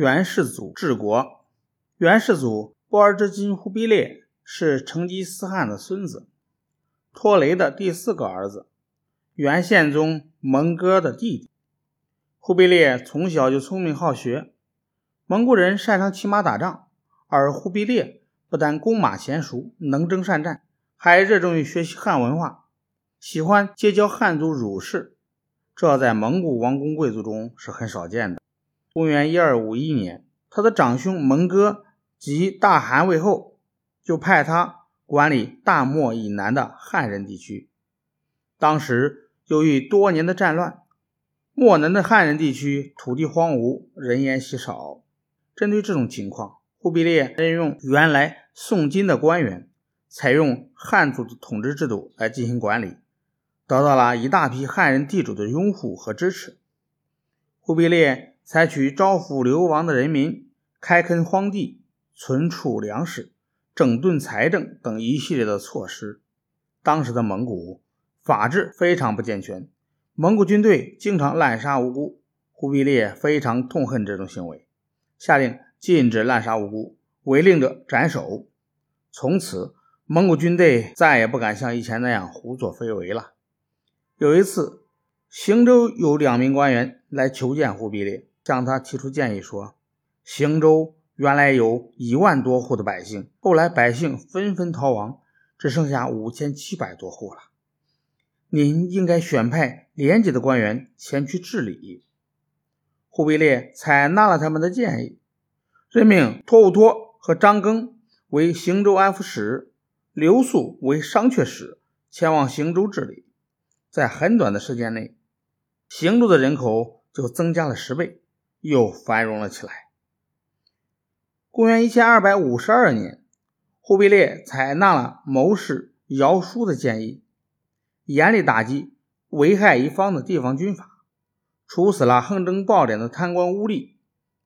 元世祖治国。元世祖波尔之金忽必烈是成吉思汗的孙子，托雷的第四个儿子，元宪宗蒙哥的弟弟。忽必烈从小就聪明好学，蒙古人擅长骑马打仗，而忽必烈不但弓马娴熟，能征善战，还热衷于学习汉文化，喜欢结交汉族儒士，这在蒙古王公贵族中是很少见的。公元一二五一年，他的长兄蒙哥。及大汗位后，就派他管理大漠以南的汉人地区。当时由于多年的战乱，漠南的汉人地区土地荒芜，人烟稀少。针对这种情况，忽必烈任用原来宋金的官员，采用汉族的统治制度来进行管理，得到了一大批汉人地主的拥护和支持。忽必烈采取招抚流亡的人民，开垦荒地。存储粮食、整顿财政等一系列的措施。当时的蒙古法制非常不健全，蒙古军队经常滥杀无辜。忽必烈非常痛恨这种行为，下令禁止滥杀无辜，违令者斩首。从此，蒙古军队再也不敢像以前那样胡作非为了。有一次，行州有两名官员来求见忽必烈，向他提出建议说：“行州。”原来有一万多户的百姓，后来百姓纷纷逃亡，只剩下五千七百多户了。您应该选派廉洁的官员前去治理。忽必烈采纳了他们的建议，任命托武托和张庚为行州安抚使，刘肃为商榷使，前往行州治理。在很短的时间内，行州的人口就增加了十倍，又繁荣了起来。公元一千二百五十二年，忽必烈采纳了谋士姚枢的建议，严厉打击危害一方的地方军阀，处死了横征暴敛的贪官污吏，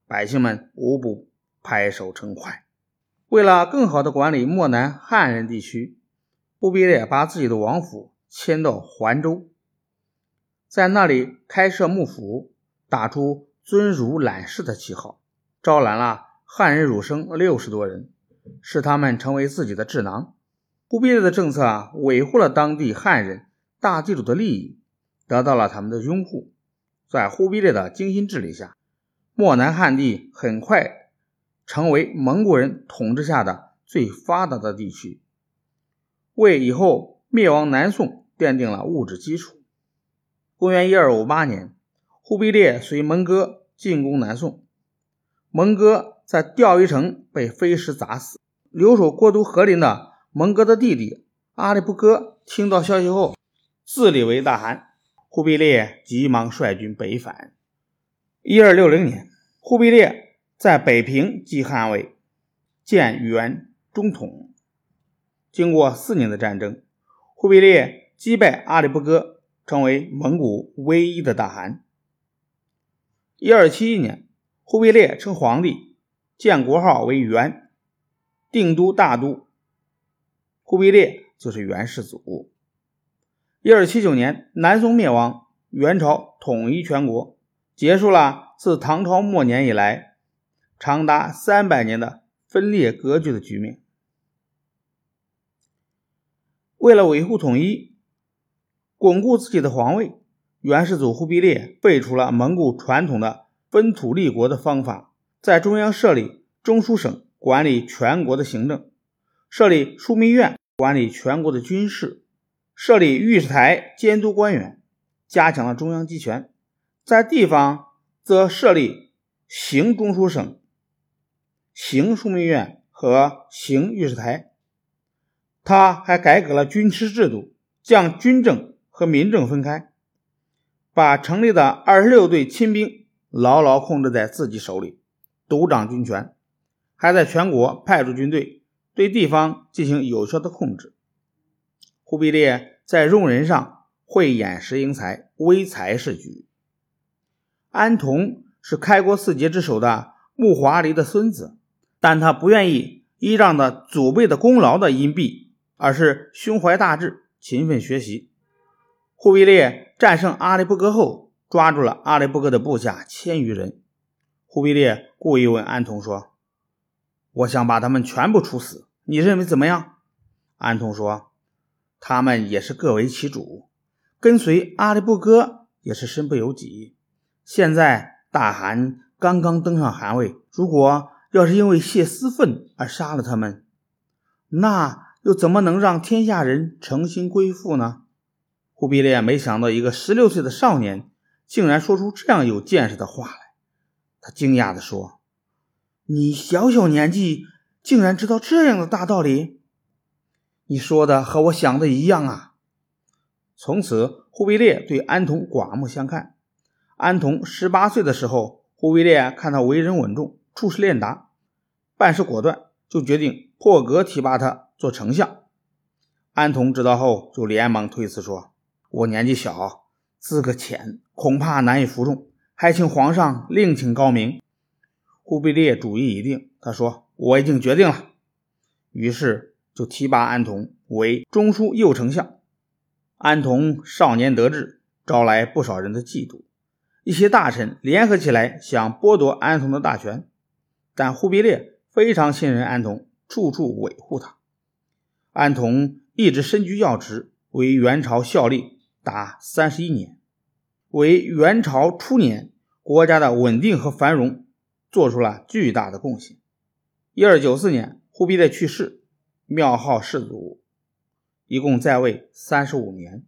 百姓们无不拍手称快。为了更好地管理漠南汉人地区，忽必烈把自己的王府迁到环州，在那里开设幕府，打出尊儒揽士的旗号，招揽了。汉人儒生六十多人，使他们成为自己的智囊。忽必烈的政策啊维护了当地汉人大地主的利益，得到了他们的拥护。在忽必烈的精心治理下，漠南汉地很快成为蒙古人统治下的最发达的地区，为以后灭亡南宋奠定了物质基础。公元一二五八年，忽必烈随蒙哥进攻南宋，蒙哥。在钓鱼城被飞石砸死。留守过都和林的蒙哥的弟弟阿里不哥听到消息后，自立为大汗。忽必烈急忙率军北返。一二六零年，忽必烈在北平即汗位，建元中统。经过四年的战争，忽必烈击败阿里不哥，成为蒙古唯一的大汗。一二七一年，忽必烈称皇帝。建国号为元，定都大都。忽必烈就是元世祖。一二七九年，南宋灭亡，元朝统一全国，结束了自唐朝末年以来长达三百年的分裂割据的局面。为了维护统一，巩固自己的皇位，元世祖忽必烈废除了蒙古传统的分土立国的方法。在中央设立中书省，管理全国的行政；设立枢密院，管理全国的军事；设立御史台，监督官员，加强了中央集权。在地方，则设立行中书省、行枢密院和行御史台。他还改革了军师制度，将军政和民政分开，把城里的二十六队亲兵牢牢控制在自己手里。独掌军权，还在全国派驻军队，对地方进行有效的控制。忽必烈在用人上慧眼识英才，唯才是举。安童是开国四杰之首的木华黎的孙子，但他不愿意依仗着祖辈的功劳的荫庇，而是胸怀大志，勤奋学习。忽必烈战胜阿里不哥后，抓住了阿里不哥的部下千余人。忽必烈故意问安童说：“我想把他们全部处死，你认为怎么样？”安童说：“他们也是各为其主，跟随阿里不哥也是身不由己。现在大汗刚刚登上汗位，如果要是因为泄私愤而杀了他们，那又怎么能让天下人诚心归附呢？”忽必烈没想到，一个十六岁的少年竟然说出这样有见识的话来。他惊讶地说：“你小小年纪，竟然知道这样的大道理？你说的和我想的一样啊！”从此，忽必烈对安童刮目相看。安童十八岁的时候，忽必烈看他为人稳重，处事练达，办事果断，就决定破格提拔他做丞相。安童知道后，就连忙推辞说：“我年纪小，资格浅，恐怕难以服众。”还请皇上另请高明。忽必烈主意已定，他说：“我已经决定了。”于是就提拔安童为中书右丞相。安童少年得志，招来不少人的嫉妒。一些大臣联合起来想剥夺安童的大权，但忽必烈非常信任安童，处处维护他。安童一直身居要职，为元朝效力达三十一年，为元朝初年。国家的稳定和繁荣做出了巨大的贡献。一二九四年，忽必烈去世，庙号世祖，一共在位三十五年。